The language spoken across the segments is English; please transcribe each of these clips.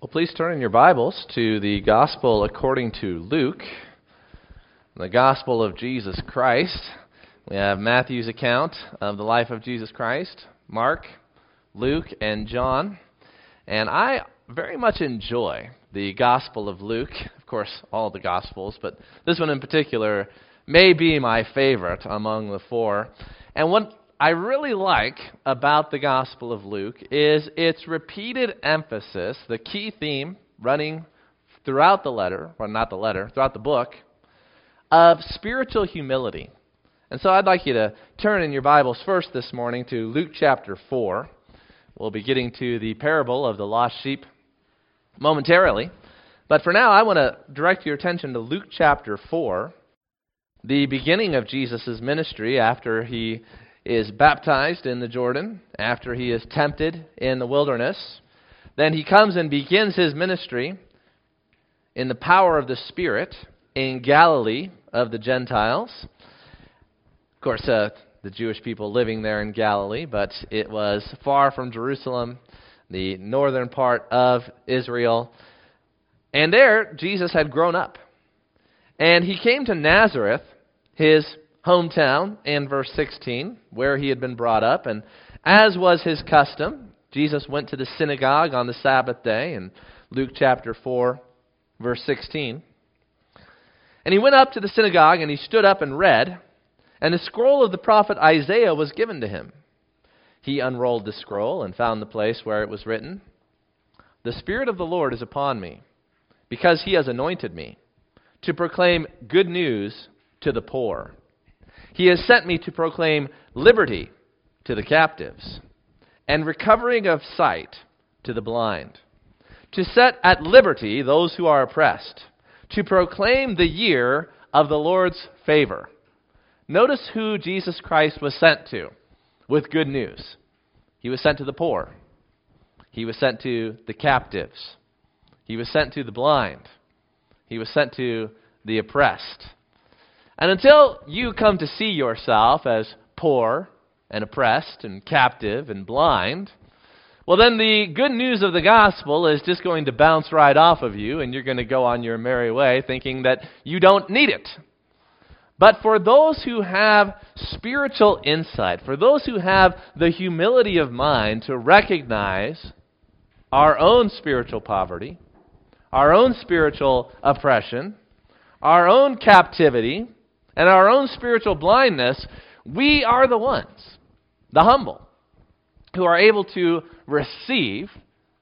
Well, please turn in your Bibles to the Gospel according to Luke, the Gospel of Jesus Christ. We have Matthew's account of the life of Jesus Christ, Mark, Luke, and John. And I very much enjoy the Gospel of Luke. Of course, all the Gospels, but this one in particular may be my favorite among the four. And what I really like about the Gospel of Luke is its repeated emphasis, the key theme running throughout the letter, or not the letter, throughout the book, of spiritual humility. And so I'd like you to turn in your Bibles first this morning to Luke chapter 4. We'll be getting to the parable of the lost sheep momentarily. But for now, I want to direct your attention to Luke chapter 4, the beginning of Jesus' ministry after he is baptized in the Jordan, after he is tempted in the wilderness. Then he comes and begins his ministry in the power of the Spirit in Galilee of the Gentiles. Of course, uh, the Jewish people living there in Galilee, but it was far from Jerusalem, the northern part of Israel. And there, Jesus had grown up. And he came to Nazareth, his hometown in verse 16, where he had been brought up. And as was his custom, Jesus went to the synagogue on the Sabbath day in Luke chapter 4, verse 16. And he went up to the synagogue and he stood up and read, and the scroll of the prophet Isaiah was given to him. He unrolled the scroll and found the place where it was written The Spirit of the Lord is upon me, because he has anointed me to proclaim good news to the poor. He has sent me to proclaim liberty to the captives and recovering of sight to the blind, to set at liberty those who are oppressed, to proclaim the year of the Lord's favor. Notice who Jesus Christ was sent to with good news. He was sent to the poor. He was sent to the captives. He was sent to the blind. He was sent to the oppressed. And until you come to see yourself as poor and oppressed and captive and blind, well, then the good news of the gospel is just going to bounce right off of you, and you're going to go on your merry way thinking that you don't need it. But for those who have spiritual insight, for those who have the humility of mind to recognize our own spiritual poverty, our own spiritual oppression, our own captivity, and our own spiritual blindness, we are the ones, the humble, who are able to receive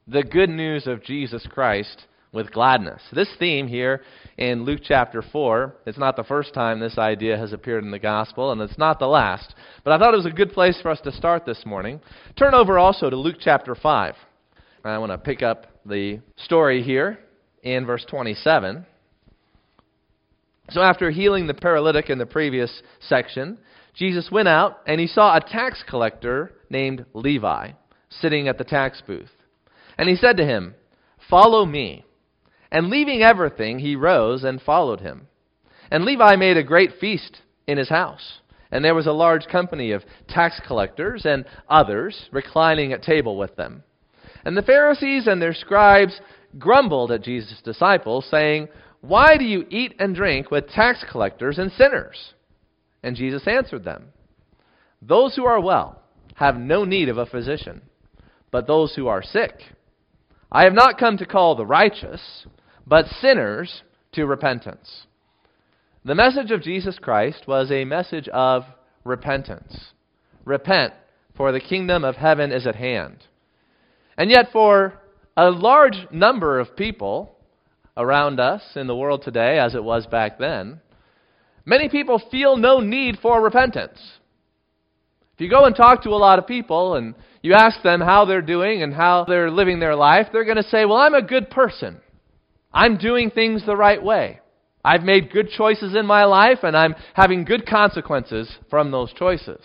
the good news of Jesus Christ with gladness. This theme here in Luke chapter 4, it's not the first time this idea has appeared in the gospel, and it's not the last. But I thought it was a good place for us to start this morning. Turn over also to Luke chapter 5. I want to pick up the story here in verse 27. So, after healing the paralytic in the previous section, Jesus went out and he saw a tax collector named Levi sitting at the tax booth. And he said to him, Follow me. And leaving everything, he rose and followed him. And Levi made a great feast in his house. And there was a large company of tax collectors and others reclining at table with them. And the Pharisees and their scribes grumbled at Jesus' disciples, saying, why do you eat and drink with tax collectors and sinners? And Jesus answered them, Those who are well have no need of a physician, but those who are sick. I have not come to call the righteous, but sinners to repentance. The message of Jesus Christ was a message of repentance. Repent, for the kingdom of heaven is at hand. And yet, for a large number of people, around us in the world today as it was back then, many people feel no need for repentance. If you go and talk to a lot of people and you ask them how they're doing and how they're living their life, they're going to say, Well, I'm a good person. I'm doing things the right way. I've made good choices in my life and I'm having good consequences from those choices.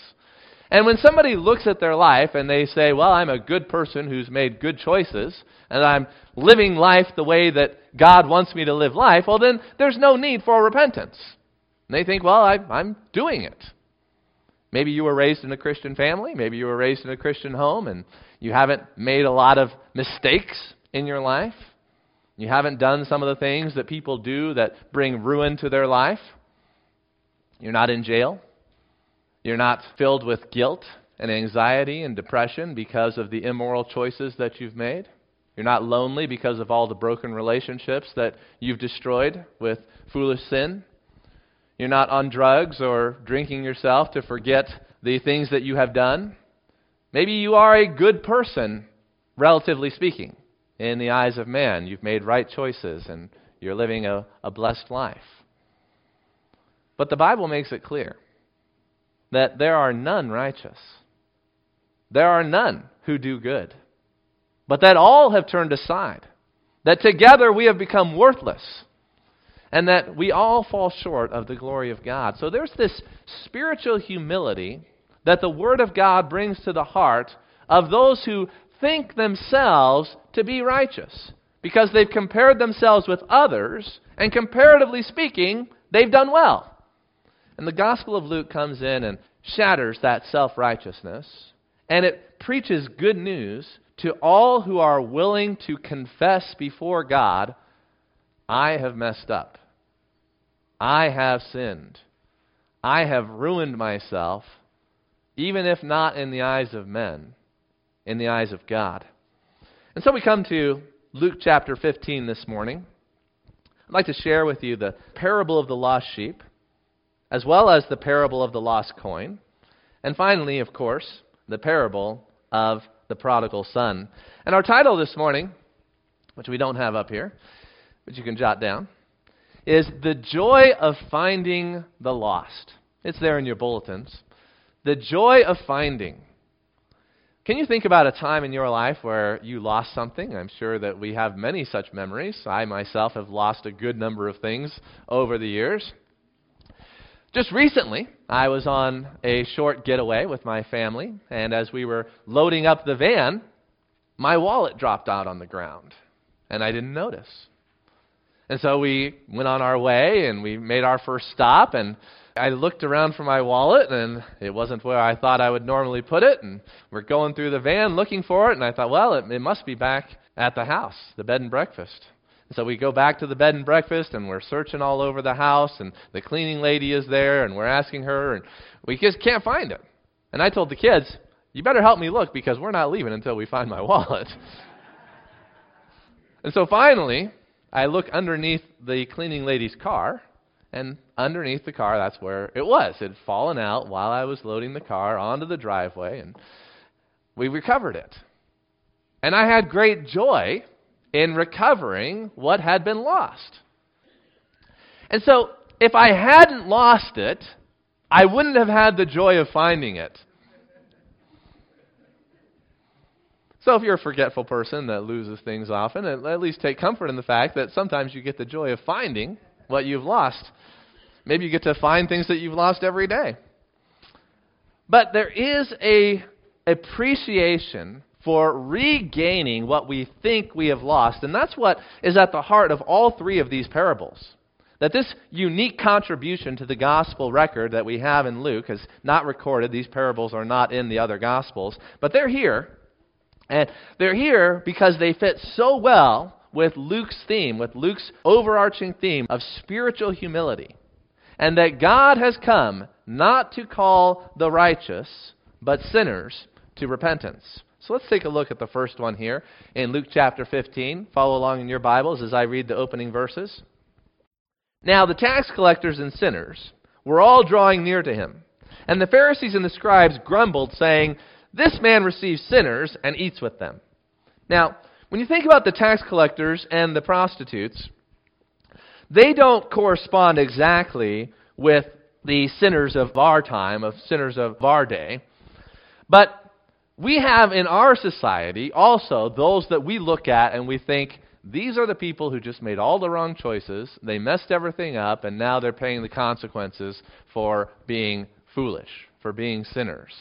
And when somebody looks at their life and they say, Well, I'm a good person who's made good choices, and I'm living life the way that God wants me to live life, well, then there's no need for repentance. And they think, Well, I, I'm doing it. Maybe you were raised in a Christian family, maybe you were raised in a Christian home, and you haven't made a lot of mistakes in your life. You haven't done some of the things that people do that bring ruin to their life. You're not in jail. You're not filled with guilt and anxiety and depression because of the immoral choices that you've made. You're not lonely because of all the broken relationships that you've destroyed with foolish sin. You're not on drugs or drinking yourself to forget the things that you have done. Maybe you are a good person, relatively speaking in the eyes of man. You've made right choices and you're living a, a blessed life. But the Bible makes it clear that there are none righteous. There are none who do good. But that all have turned aside. That together we have become worthless. And that we all fall short of the glory of God. So there's this spiritual humility that the Word of God brings to the heart of those who think themselves to be righteous because they've compared themselves with others, and comparatively speaking, they've done well. And the Gospel of Luke comes in and shatters that self righteousness, and it preaches good news to all who are willing to confess before God I have messed up. I have sinned. I have ruined myself, even if not in the eyes of men in the eyes of God. And so we come to Luke chapter 15 this morning. I'd like to share with you the parable of the lost sheep, as well as the parable of the lost coin, and finally, of course, the parable of the prodigal son. And our title this morning, which we don't have up here, but you can jot down, is The Joy of Finding the Lost. It's there in your bulletins. The Joy of Finding. Can you think about a time in your life where you lost something? I'm sure that we have many such memories. I myself have lost a good number of things over the years. Just recently, I was on a short getaway with my family, and as we were loading up the van, my wallet dropped out on the ground, and I didn't notice. And so we went on our way, and we made our first stop, and I looked around for my wallet and it wasn't where I thought I would normally put it. And we're going through the van looking for it. And I thought, well, it, it must be back at the house, the bed and breakfast. So we go back to the bed and breakfast and we're searching all over the house. And the cleaning lady is there and we're asking her. And we just can't find it. And I told the kids, you better help me look because we're not leaving until we find my wallet. and so finally, I look underneath the cleaning lady's car and underneath the car, that's where it was. It had fallen out while I was loading the car onto the driveway, and we recovered it. And I had great joy in recovering what had been lost. And so, if I hadn't lost it, I wouldn't have had the joy of finding it. So, if you're a forgetful person that loses things often, at least take comfort in the fact that sometimes you get the joy of finding what you've lost. Maybe you get to find things that you've lost every day. But there is a appreciation for regaining what we think we have lost. And that's what is at the heart of all three of these parables. That this unique contribution to the gospel record that we have in Luke is not recorded. These parables are not in the other gospels, but they're here. And they're here because they fit so well with Luke's theme, with Luke's overarching theme of spiritual humility. And that God has come not to call the righteous, but sinners to repentance. So let's take a look at the first one here in Luke chapter 15. Follow along in your Bibles as I read the opening verses. Now the tax collectors and sinners were all drawing near to him. And the Pharisees and the scribes grumbled, saying, This man receives sinners and eats with them. Now, when you think about the tax collectors and the prostitutes, they don't correspond exactly with the sinners of our time, of sinners of our day. But we have in our society also those that we look at and we think, these are the people who just made all the wrong choices, they messed everything up, and now they're paying the consequences for being foolish, for being sinners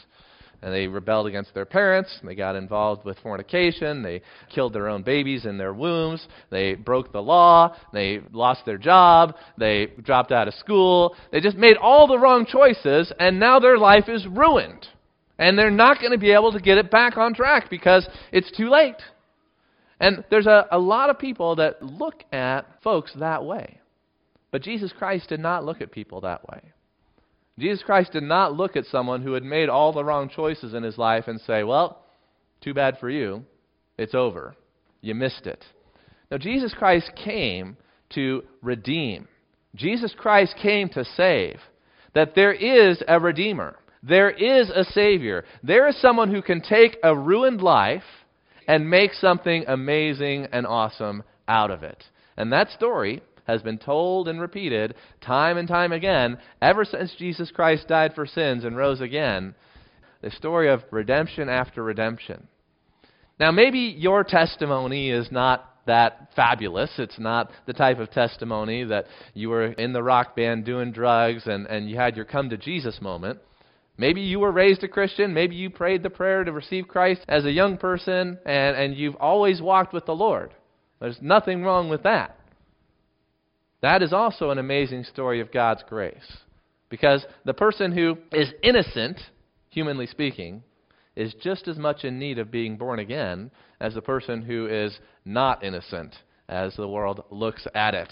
and they rebelled against their parents. They got involved with fornication. They killed their own babies in their wombs. They broke the law. They lost their job. They dropped out of school. They just made all the wrong choices, and now their life is ruined. And they're not going to be able to get it back on track because it's too late. And there's a, a lot of people that look at folks that way. But Jesus Christ did not look at people that way. Jesus Christ did not look at someone who had made all the wrong choices in his life and say, Well, too bad for you. It's over. You missed it. Now, Jesus Christ came to redeem. Jesus Christ came to save. That there is a Redeemer. There is a Savior. There is someone who can take a ruined life and make something amazing and awesome out of it. And that story has been told and repeated time and time again ever since Jesus Christ died for sins and rose again. The story of redemption after redemption. Now, maybe your testimony is not that fabulous. It's not the type of testimony that you were in the rock band doing drugs and, and you had your come to Jesus moment. Maybe you were raised a Christian. Maybe you prayed the prayer to receive Christ as a young person and, and you've always walked with the Lord. There's nothing wrong with that. That is also an amazing story of God's grace. Because the person who is innocent, humanly speaking, is just as much in need of being born again as the person who is not innocent as the world looks at it.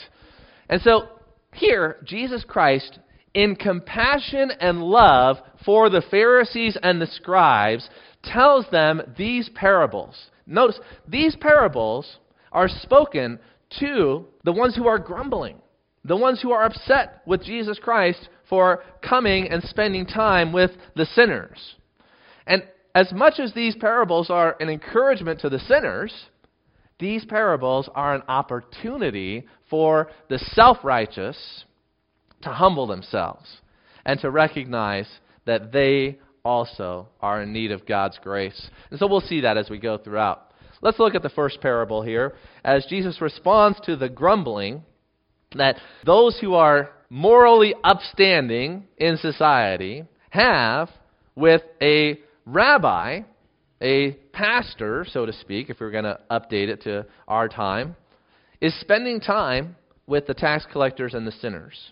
And so, here, Jesus Christ, in compassion and love for the Pharisees and the scribes, tells them these parables. Notice, these parables are spoken to the ones who are grumbling, the ones who are upset with Jesus Christ for coming and spending time with the sinners. And as much as these parables are an encouragement to the sinners, these parables are an opportunity for the self righteous to humble themselves and to recognize that they also are in need of God's grace. And so we'll see that as we go throughout. Let's look at the first parable here as Jesus responds to the grumbling that those who are morally upstanding in society have with a rabbi, a pastor, so to speak, if we are going to update it to our time, is spending time with the tax collectors and the sinners.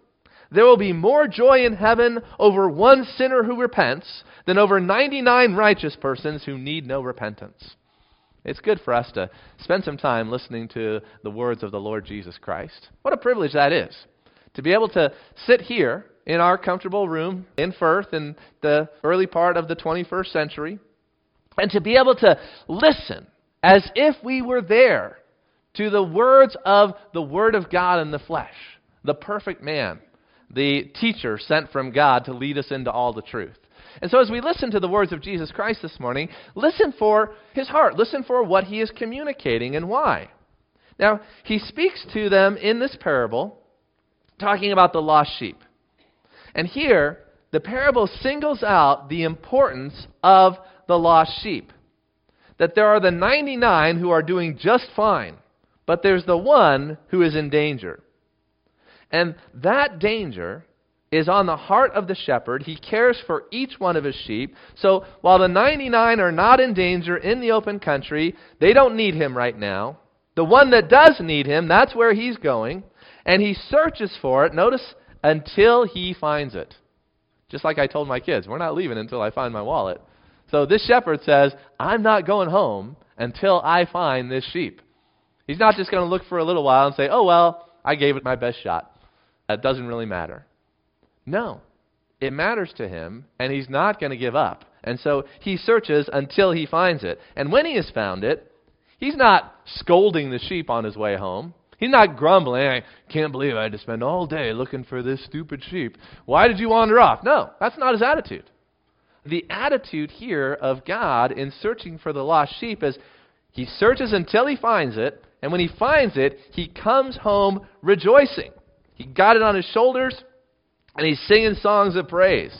there will be more joy in heaven over one sinner who repents than over 99 righteous persons who need no repentance. It's good for us to spend some time listening to the words of the Lord Jesus Christ. What a privilege that is. To be able to sit here in our comfortable room in Firth in the early part of the 21st century and to be able to listen as if we were there to the words of the Word of God in the flesh, the perfect man, the teacher sent from God to lead us into all the truth. And so, as we listen to the words of Jesus Christ this morning, listen for his heart. Listen for what he is communicating and why. Now, he speaks to them in this parable, talking about the lost sheep. And here, the parable singles out the importance of the lost sheep. That there are the 99 who are doing just fine, but there's the one who is in danger. And that danger is on the heart of the shepherd. He cares for each one of his sheep. So while the 99 are not in danger in the open country, they don't need him right now. The one that does need him, that's where he's going. And he searches for it, notice, until he finds it. Just like I told my kids, we're not leaving until I find my wallet. So this shepherd says, I'm not going home until I find this sheep. He's not just going to look for a little while and say, oh, well, I gave it my best shot. That doesn't really matter. No, it matters to him, and he's not going to give up. And so he searches until he finds it. And when he has found it, he's not scolding the sheep on his way home. He's not grumbling. I can't believe I had to spend all day looking for this stupid sheep. Why did you wander off? No, that's not his attitude. The attitude here of God in searching for the lost sheep is he searches until he finds it, and when he finds it, he comes home rejoicing. He got it on his shoulders, and he's singing songs of praise.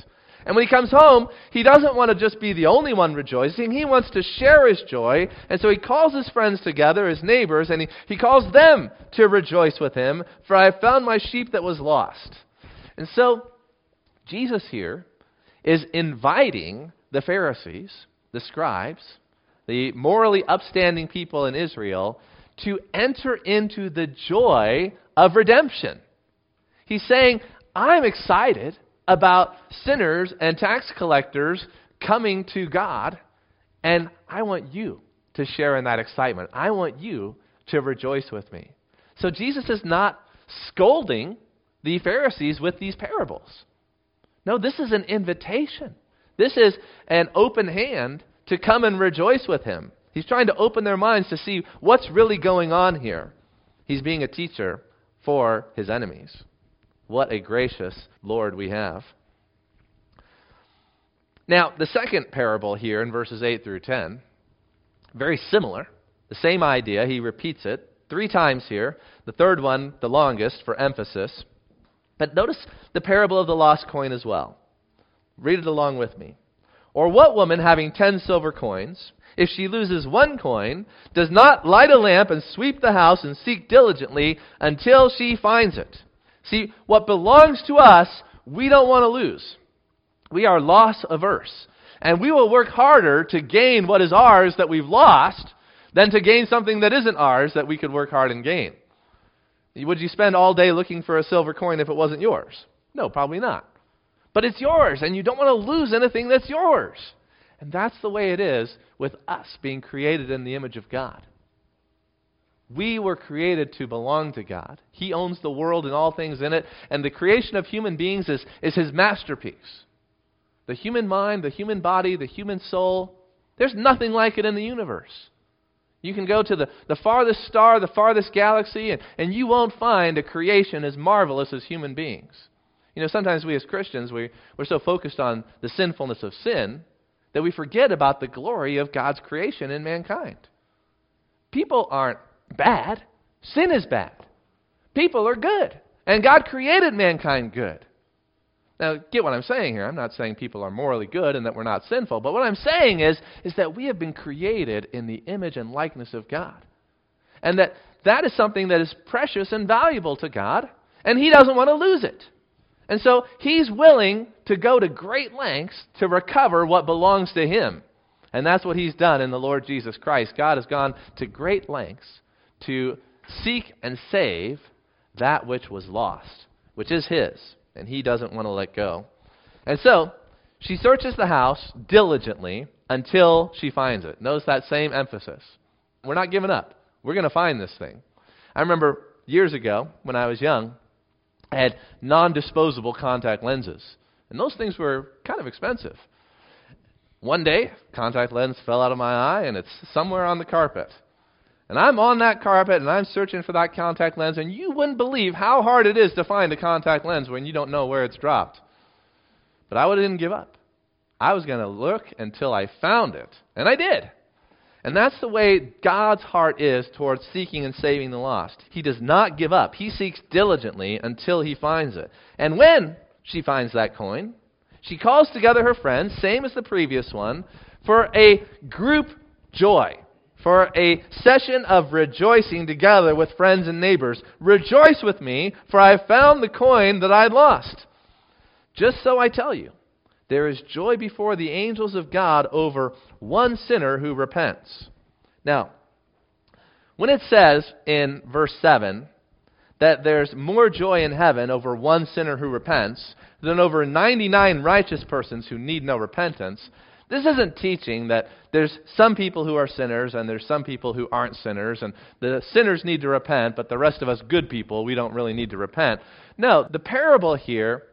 And when he comes home, he doesn't want to just be the only one rejoicing. He wants to share his joy. And so he calls his friends together, his neighbors, and he, he calls them to rejoice with him, for I have found my sheep that was lost. And so, Jesus here is inviting the Pharisees, the scribes, the morally upstanding people in Israel, to enter into the joy of redemption. He's saying, I'm excited about sinners and tax collectors coming to God, and I want you to share in that excitement. I want you to rejoice with me. So Jesus is not scolding the Pharisees with these parables. No, this is an invitation. This is an open hand to come and rejoice with him. He's trying to open their minds to see what's really going on here. He's being a teacher for his enemies. What a gracious Lord we have. Now, the second parable here in verses 8 through 10, very similar. The same idea. He repeats it three times here. The third one, the longest, for emphasis. But notice the parable of the lost coin as well. Read it along with me. Or what woman having ten silver coins, if she loses one coin, does not light a lamp and sweep the house and seek diligently until she finds it? See, what belongs to us, we don't want to lose. We are loss averse. And we will work harder to gain what is ours that we've lost than to gain something that isn't ours that we could work hard and gain. Would you spend all day looking for a silver coin if it wasn't yours? No, probably not. But it's yours, and you don't want to lose anything that's yours. And that's the way it is with us being created in the image of God. We were created to belong to God. He owns the world and all things in it, and the creation of human beings is, is His masterpiece. The human mind, the human body, the human soul, there's nothing like it in the universe. You can go to the, the farthest star, the farthest galaxy, and, and you won't find a creation as marvelous as human beings. You know, sometimes we as Christians, we, we're so focused on the sinfulness of sin that we forget about the glory of God's creation in mankind. People aren't bad, sin is bad. People are good, and God created mankind good. Now, get what I'm saying here. I'm not saying people are morally good and that we're not sinful, but what I'm saying is, is that we have been created in the image and likeness of God. And that that is something that is precious and valuable to God, and He doesn't want to lose it. And so He's willing to go to great lengths to recover what belongs to Him. And that's what He's done in the Lord Jesus Christ. God has gone to great lengths to seek and save that which was lost, which is His and he doesn't want to let go. And so, she searches the house diligently until she finds it. Notice that same emphasis. We're not giving up. We're going to find this thing. I remember years ago when I was young, I had non disposable contact lenses. And those things were kind of expensive. One day, contact lens fell out of my eye and it's somewhere on the carpet. And I'm on that carpet and I'm searching for that contact lens, and you wouldn't believe how hard it is to find a contact lens when you don't know where it's dropped. But I didn't give up. I was going to look until I found it. And I did. And that's the way God's heart is towards seeking and saving the lost. He does not give up. He seeks diligently until he finds it. And when she finds that coin, she calls together her friends, same as the previous one, for a group joy for a session of rejoicing together with friends and neighbors. Rejoice with me, for I have found the coin that I lost. Just so I tell you, there is joy before the angels of God over one sinner who repents. Now, when it says in verse 7 that there's more joy in heaven over one sinner who repents than over 99 righteous persons who need no repentance, this isn't teaching that there's some people who are sinners and there's some people who aren't sinners, and the sinners need to repent, but the rest of us good people, we don't really need to repent. No, the parable here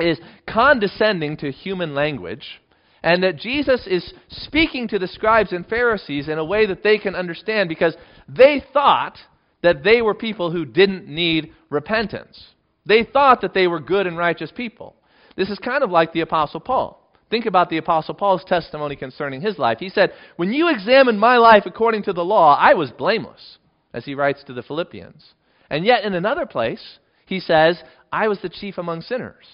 is condescending to human language, and that Jesus is speaking to the scribes and Pharisees in a way that they can understand because they thought that they were people who didn't need repentance. They thought that they were good and righteous people. This is kind of like the Apostle Paul. Think about the Apostle Paul's testimony concerning his life. He said, When you examined my life according to the law, I was blameless, as he writes to the Philippians. And yet, in another place, he says, I was the chief among sinners.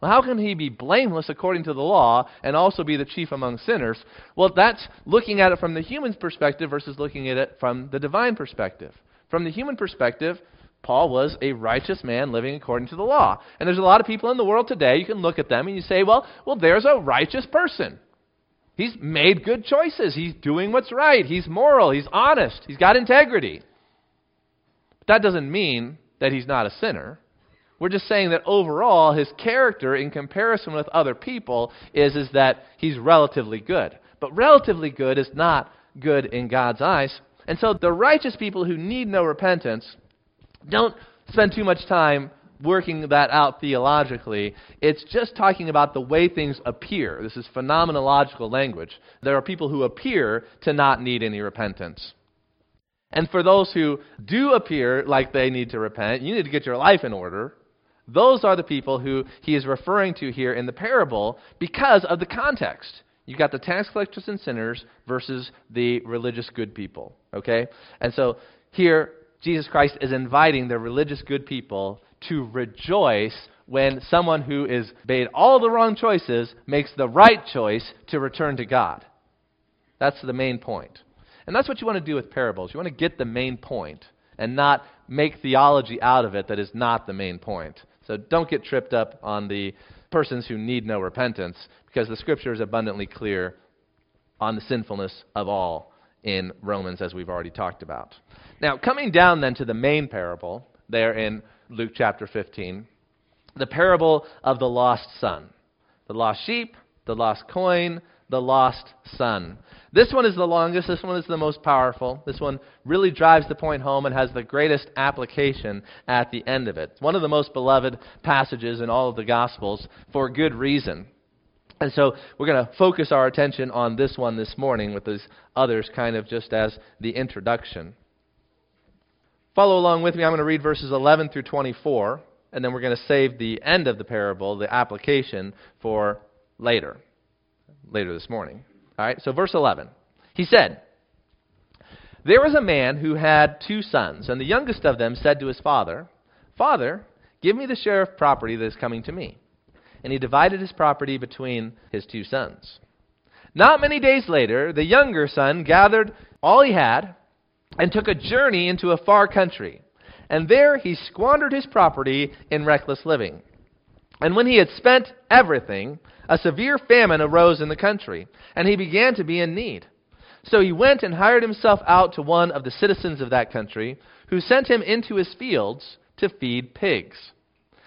Well, how can he be blameless according to the law and also be the chief among sinners? Well, that's looking at it from the human's perspective versus looking at it from the divine perspective. From the human perspective, Paul was a righteous man living according to the law. And there's a lot of people in the world today, you can look at them and you say, well, well, there's a righteous person. He's made good choices. He's doing what's right. He's moral. He's honest. He's got integrity. But that doesn't mean that he's not a sinner. We're just saying that overall, his character in comparison with other people is, is that he's relatively good. But relatively good is not good in God's eyes. And so the righteous people who need no repentance don't spend too much time working that out theologically. It's just talking about the way things appear. This is phenomenological language. There are people who appear to not need any repentance. And for those who do appear like they need to repent, you need to get your life in order. Those are the people who he is referring to here in the parable because of the context. You've got the tax collectors and sinners versus the religious good people. Okay? And so here, Jesus Christ is inviting the religious good people to rejoice when someone who is made all the wrong choices makes the right choice to return to God. That's the main point. And that's what you want to do with parables. You want to get the main point and not make theology out of it that is not the main point. So don't get tripped up on the persons who need no repentance, because the scripture is abundantly clear on the sinfulness of all in Romans, as we've already talked about. Now, coming down then to the main parable, there in Luke chapter 15, the parable of the lost son. The lost sheep, the lost coin, the lost son. This one is the longest. This one is the most powerful. This one really drives the point home and has the greatest application at the end of it. It's one of the most beloved passages in all of the Gospels for good reason. And so we're going to focus our attention on this one this morning with these others kind of just as the introduction. Follow along with me. I'm going to read verses 11 through 24, and then we're going to save the end of the parable, the application, for later later this morning. All right, so verse 11. He said, There was a man who had two sons, and the youngest of them said to his father, Father, give me the share of property that is coming to me. And he divided his property between his two sons. Not many days later, the younger son gathered all he had and took a journey into a far country. And there he squandered his property in reckless living. And when he had spent everything, a severe famine arose in the country, and he began to be in need. So he went and hired himself out to one of the citizens of that country, who sent him into his fields to feed pigs.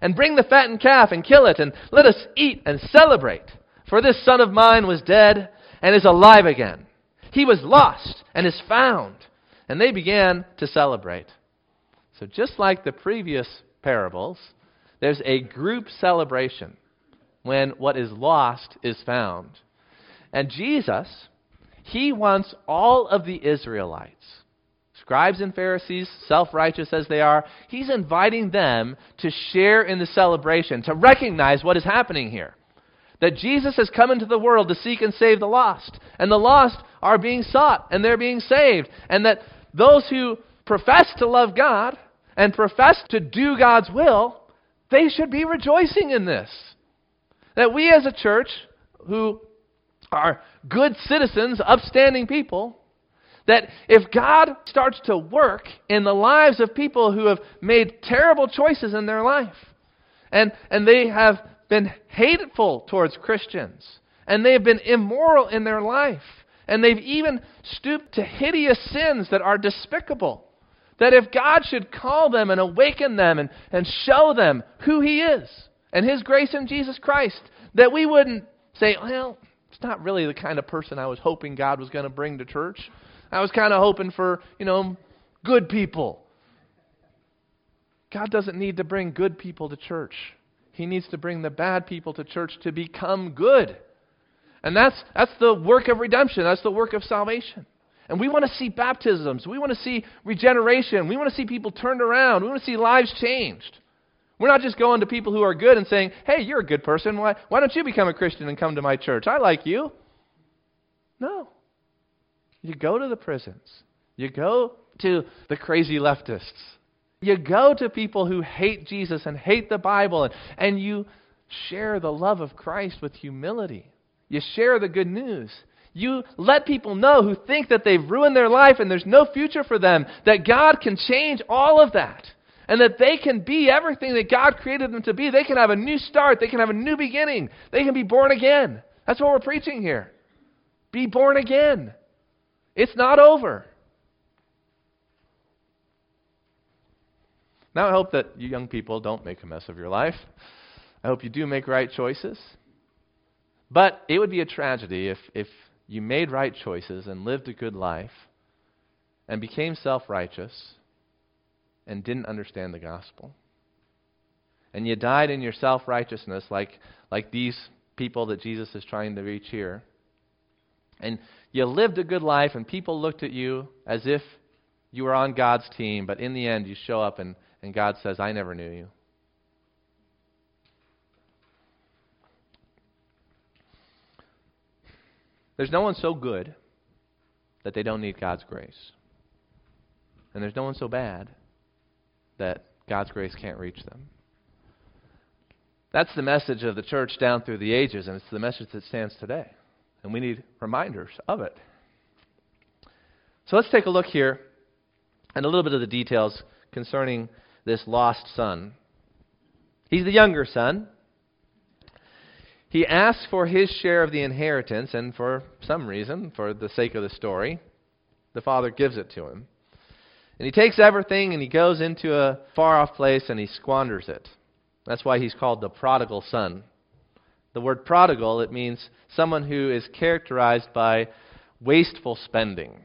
and bring the fattened calf and kill it, and let us eat and celebrate. For this son of mine was dead and is alive again. He was lost and is found. And they began to celebrate. So, just like the previous parables, there's a group celebration when what is lost is found. And Jesus, he wants all of the Israelites, scribes and Pharisees, self righteous as they are, he's inviting them to share in the celebration, to recognize what is happening here. That Jesus has come into the world to seek and save the lost. And the lost are being sought and they're being saved. And that those who profess to love God and profess to do God's will, they should be rejoicing in this. That we as a church who are good citizens, upstanding people, that if God starts to work in the lives of people who have made terrible choices in their life, and, and they have been hateful towards Christians, And they have been immoral in their life. And they've even stooped to hideous sins that are despicable. That if God should call them and awaken them and, and show them who He is and His grace in Jesus Christ, that we wouldn't say, well, it's not really the kind of person I was hoping God was going to bring to church. I was kind of hoping for, you know, good people. God doesn't need to bring good people to church. He needs to bring the bad people to church to become good. And that's, that's the work of redemption. That's the work of salvation. And we want to see baptisms. We want to see regeneration. We want to see people turned around. We want to see lives changed. We're not just going to people who are good and saying, hey, you're a good person. Why, why don't you become a Christian and come to my church? I like you. No. You go to the prisons. You go to the crazy leftists. You go to people who hate Jesus and hate the Bible, and, and you share the love of Christ with humility. You share the good news. You let people know who think that they've ruined their life and there's no future for them that God can change all of that and that they can be everything that God created them to be. They can have a new start, they can have a new beginning, they can be born again. That's what we're preaching here. Be born again. It's not over. Now, I hope that you young people don't make a mess of your life. I hope you do make right choices. But it would be a tragedy if, if you made right choices and lived a good life and became self righteous and didn't understand the gospel. And you died in your self righteousness like, like these people that Jesus is trying to reach here. And you lived a good life, and people looked at you as if you were on God's team, but in the end, you show up and, and God says, I never knew you. There's no one so good that they don't need God's grace. And there's no one so bad that God's grace can't reach them. That's the message of the church down through the ages, and it's the message that stands today. And we need reminders of it. So let's take a look here and a little bit of the details concerning this lost son. He's the younger son. He asks for his share of the inheritance, and for some reason, for the sake of the story, the father gives it to him. And he takes everything and he goes into a far off place and he squanders it. That's why he's called the prodigal son. The word prodigal, it means someone who is characterized by wasteful spending,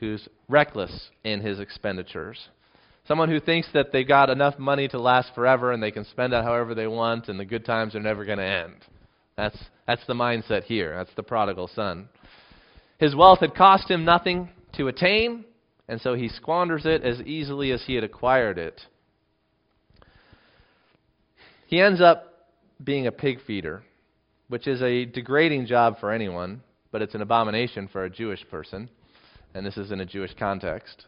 who's reckless in his expenditures. Someone who thinks that they've got enough money to last forever and they can spend it however they want and the good times are never going to end. That's, that's the mindset here. That's the prodigal son. His wealth had cost him nothing to attain, and so he squanders it as easily as he had acquired it. He ends up being a pig feeder, which is a degrading job for anyone, but it's an abomination for a Jewish person, and this is in a Jewish context.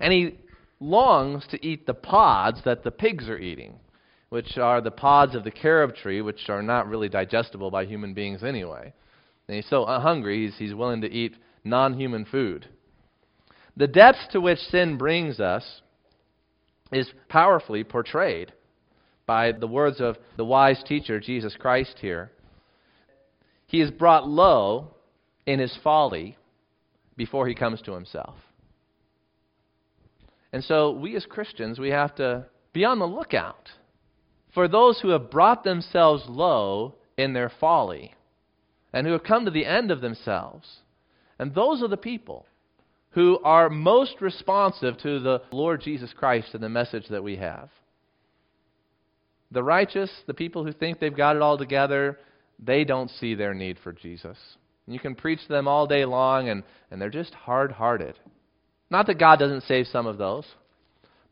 And he longs to eat the pods that the pigs are eating, which are the pods of the carob tree, which are not really digestible by human beings anyway. And he's so hungry, he's, he's willing to eat non human food. The depths to which sin brings us is powerfully portrayed by the words of the wise teacher, Jesus Christ, here. He is brought low in his folly before he comes to himself. And so, we as Christians, we have to be on the lookout for those who have brought themselves low in their folly and who have come to the end of themselves. And those are the people who are most responsive to the Lord Jesus Christ and the message that we have. The righteous, the people who think they've got it all together, they don't see their need for Jesus. You can preach to them all day long, and, and they're just hard hearted. Not that God doesn't save some of those,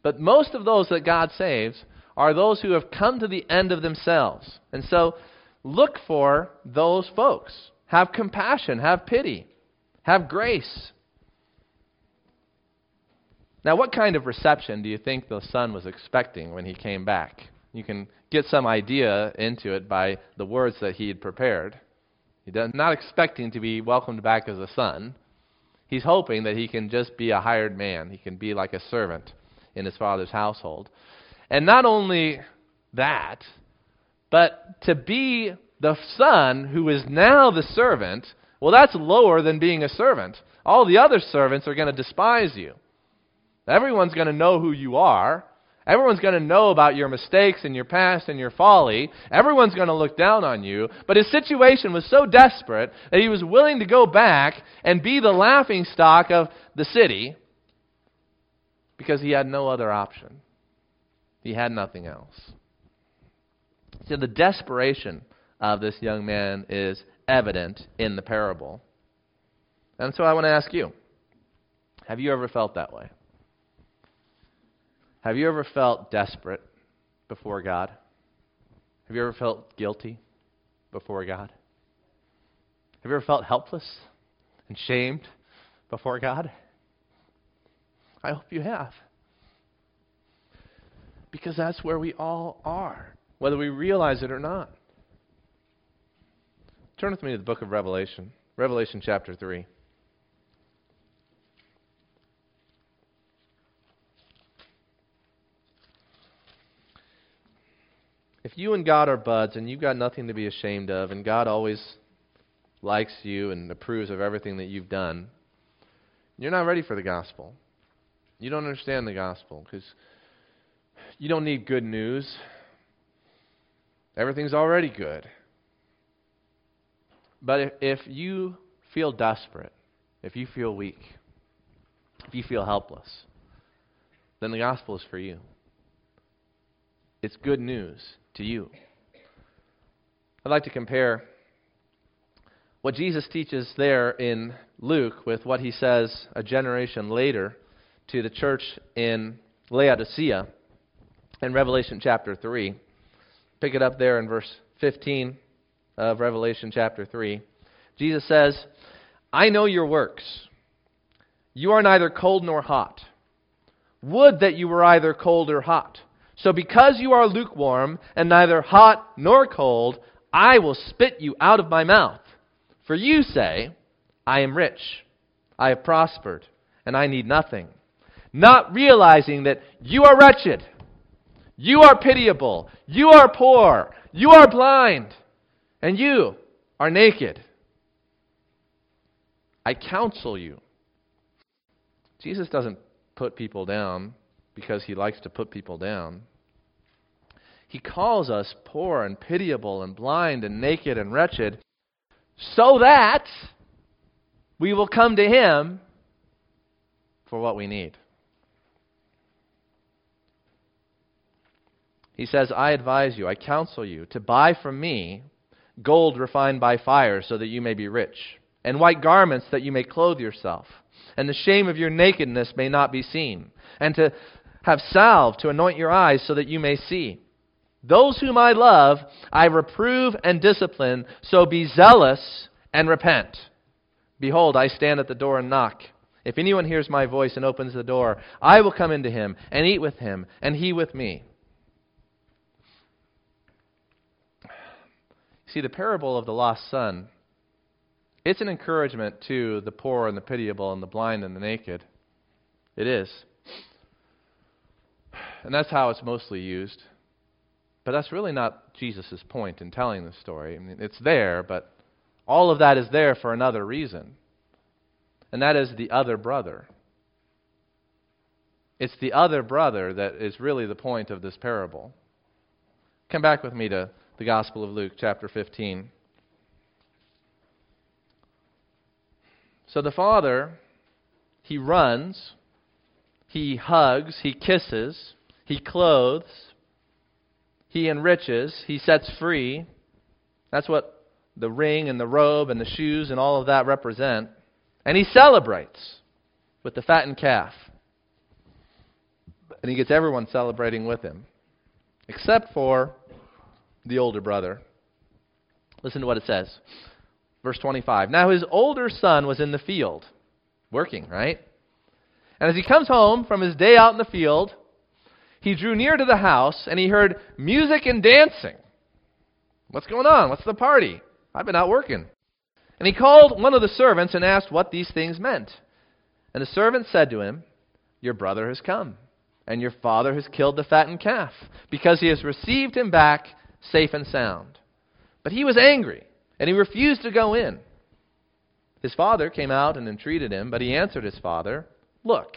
but most of those that God saves are those who have come to the end of themselves. And so look for those folks. Have compassion, have pity, have grace. Now, what kind of reception do you think the son was expecting when he came back? You can get some idea into it by the words that he had prepared. He's not expecting to be welcomed back as a son. He's hoping that he can just be a hired man. He can be like a servant in his father's household. And not only that, but to be the son who is now the servant, well, that's lower than being a servant. All the other servants are going to despise you. Everyone's going to know who you are. Everyone's going to know about your mistakes and your past and your folly. Everyone's going to look down on you. But his situation was so desperate that he was willing to go back and be the laughing stock of the city because he had no other option. He had nothing else. So the desperation of this young man is evident in the parable. And so I want to ask you have you ever felt that way? Have you ever felt desperate before God? Have you ever felt guilty before God? Have you ever felt helpless and shamed before God? I hope you have. Because that's where we all are, whether we realize it or not. Turn with me to the book of Revelation, Revelation chapter 3. You and God are buds and you've got nothing to be ashamed of, and God always likes you and approves of everything that you've done, you're not ready for the gospel. You don't understand the gospel because you don't need good news. Everything's already good. But if, if you feel desperate, if you feel weak, if you feel helpless, then the gospel is for you. It's good news to you. I'd like to compare what Jesus teaches there in Luke with what he says a generation later to the church in Laodicea in Revelation chapter 3. Pick it up there in verse 15 of Revelation chapter 3. Jesus says, I know your works. You are neither cold nor hot. Would that you were either cold or hot. So because you are lukewarm and neither hot nor cold, I will spit you out of my mouth. For you say, I am rich, I have prospered, and I need nothing. Not realizing that you are wretched, you are pitiable, you are poor, you are blind, and you are naked. I counsel you. Jesus doesn't put people down because he likes to put people down. He calls us poor and pitiable and blind and naked and wretched so that we will come to him for what we need. He says, I advise you, I counsel you to buy from me gold refined by fire so that you may be rich, and white garments that you may clothe yourself, and the shame of your nakedness may not be seen, and to have salve to anoint your eyes so that you may see. Those whom I love, I reprove and discipline, so be zealous and repent. Behold, I stand at the door and knock. If anyone hears my voice and opens the door, I will come into him and eat with him, and he with me. See, the parable of the lost son, it's an encouragement to the poor and the pitiable and the blind and the naked. It is. And that's how it's mostly used. But that's really not Jesus' point in telling the story. I mean, it's there, but all of that is there for another reason. And that is the other brother. It's the other brother that is really the point of this parable. Come back with me to the Gospel of Luke, chapter 15. So the father, he runs, he hugs, he kisses, he clothes, he enriches, he sets free. That's what the ring and the robe and the shoes and all of that represent. And he celebrates with the fattened calf. And he gets everyone celebrating with him, except for the older brother. Listen to what it says. Verse 25. Now his older son was in the field, working, right? And as he comes home from his day out in the field, he drew near to the house and he heard music and dancing. What's going on? What's the party? I've been out working. And he called one of the servants and asked what these things meant. And the servant said to him, Your brother has come, and your father has killed the fattened calf, because he has received him back safe and sound. But he was angry, and he refused to go in. His father came out and entreated him, but he answered his father, Look,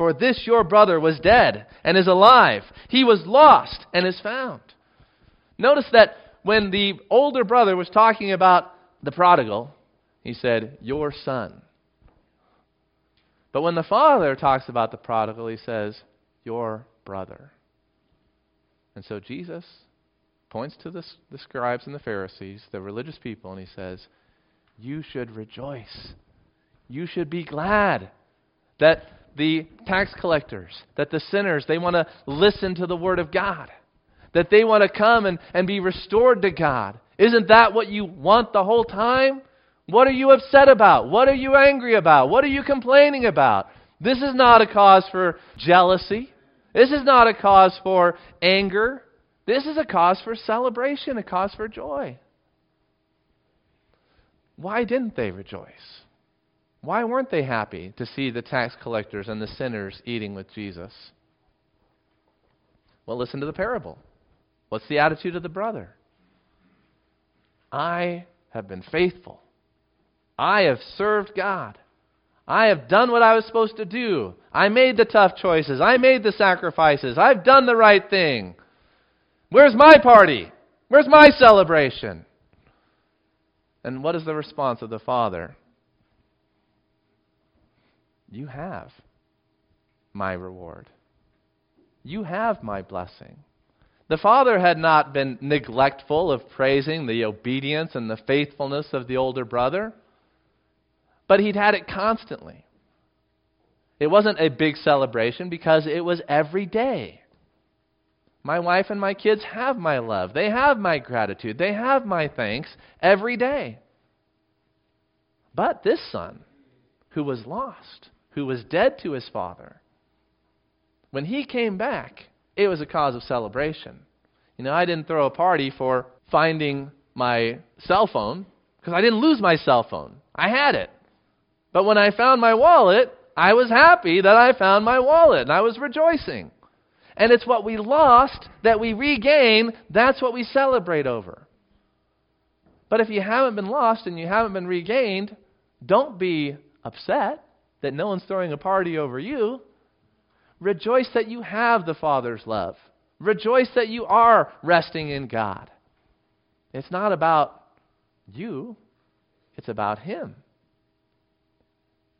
For this your brother was dead and is alive. He was lost and is found. Notice that when the older brother was talking about the prodigal, he said, Your son. But when the father talks about the prodigal, he says, Your brother. And so Jesus points to the, the scribes and the Pharisees, the religious people, and he says, You should rejoice. You should be glad that the tax collectors, that the sinners, they want to listen to the Word of God, that they want to come and, and be restored to God. Isn't that what you want the whole time? What are you upset about? What are you angry about? What are you complaining about? This is not a cause for jealousy. This is not a cause for anger. This is a cause for celebration, a cause for joy. Why didn't they rejoice? Why weren't they happy to see the tax collectors and the sinners eating with Jesus? Well, listen to the parable. What's the attitude of the brother? I have been faithful. I have served God. I have done what I was supposed to do. I made the tough choices. I made the sacrifices. I've done the right thing. Where's my party? Where's my celebration? And what is the response of the Father? You have my reward. You have my blessing. The father had not been neglectful of praising the obedience and the faithfulness of the older brother, but he'd had it constantly. It wasn't a big celebration because it was every day. My wife and my kids have my love. They have my gratitude. They have my thanks every day. But this son, who was lost, who was dead to his father, when he came back, it was a cause of celebration. You know, I didn't throw a party for finding my cell phone because I didn't lose my cell phone. I had it. But when I found my wallet, I was happy that I found my wallet and I was rejoicing. And it's what we lost that we regain, that's what we celebrate over. But if you haven't been lost and you haven't been regained, don't be upset that no one's throwing a party over you. Rejoice that you have the Father's love. Rejoice that you are resting in God. It's not about you, it's about Him.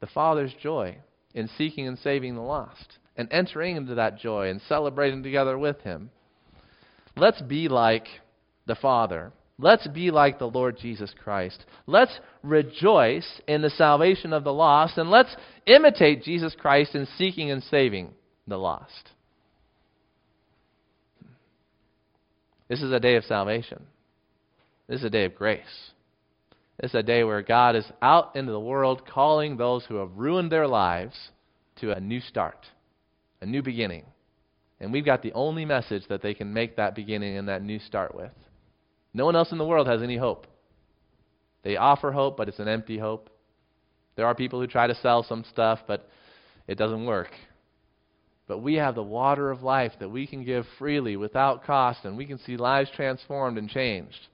The Father's joy in seeking and saving the lost and entering into that joy and celebrating together with Him. Let's be like the Father Let's be like the Lord Jesus Christ. Let's rejoice in the salvation of the lost, and let's imitate Jesus Christ in seeking and saving the lost. This is a day of salvation. This is a day of grace. This is a day where God is out into the world calling those who have ruined their lives to a new start, a new beginning. And we've got the only message that they can make that beginning and that new start with. No one else in the world has any hope. They offer hope, but it's an empty hope. There are people who try to sell some stuff, but it doesn't work. But we have the water of life that we can give freely without cost, and we can see lives transformed and changed.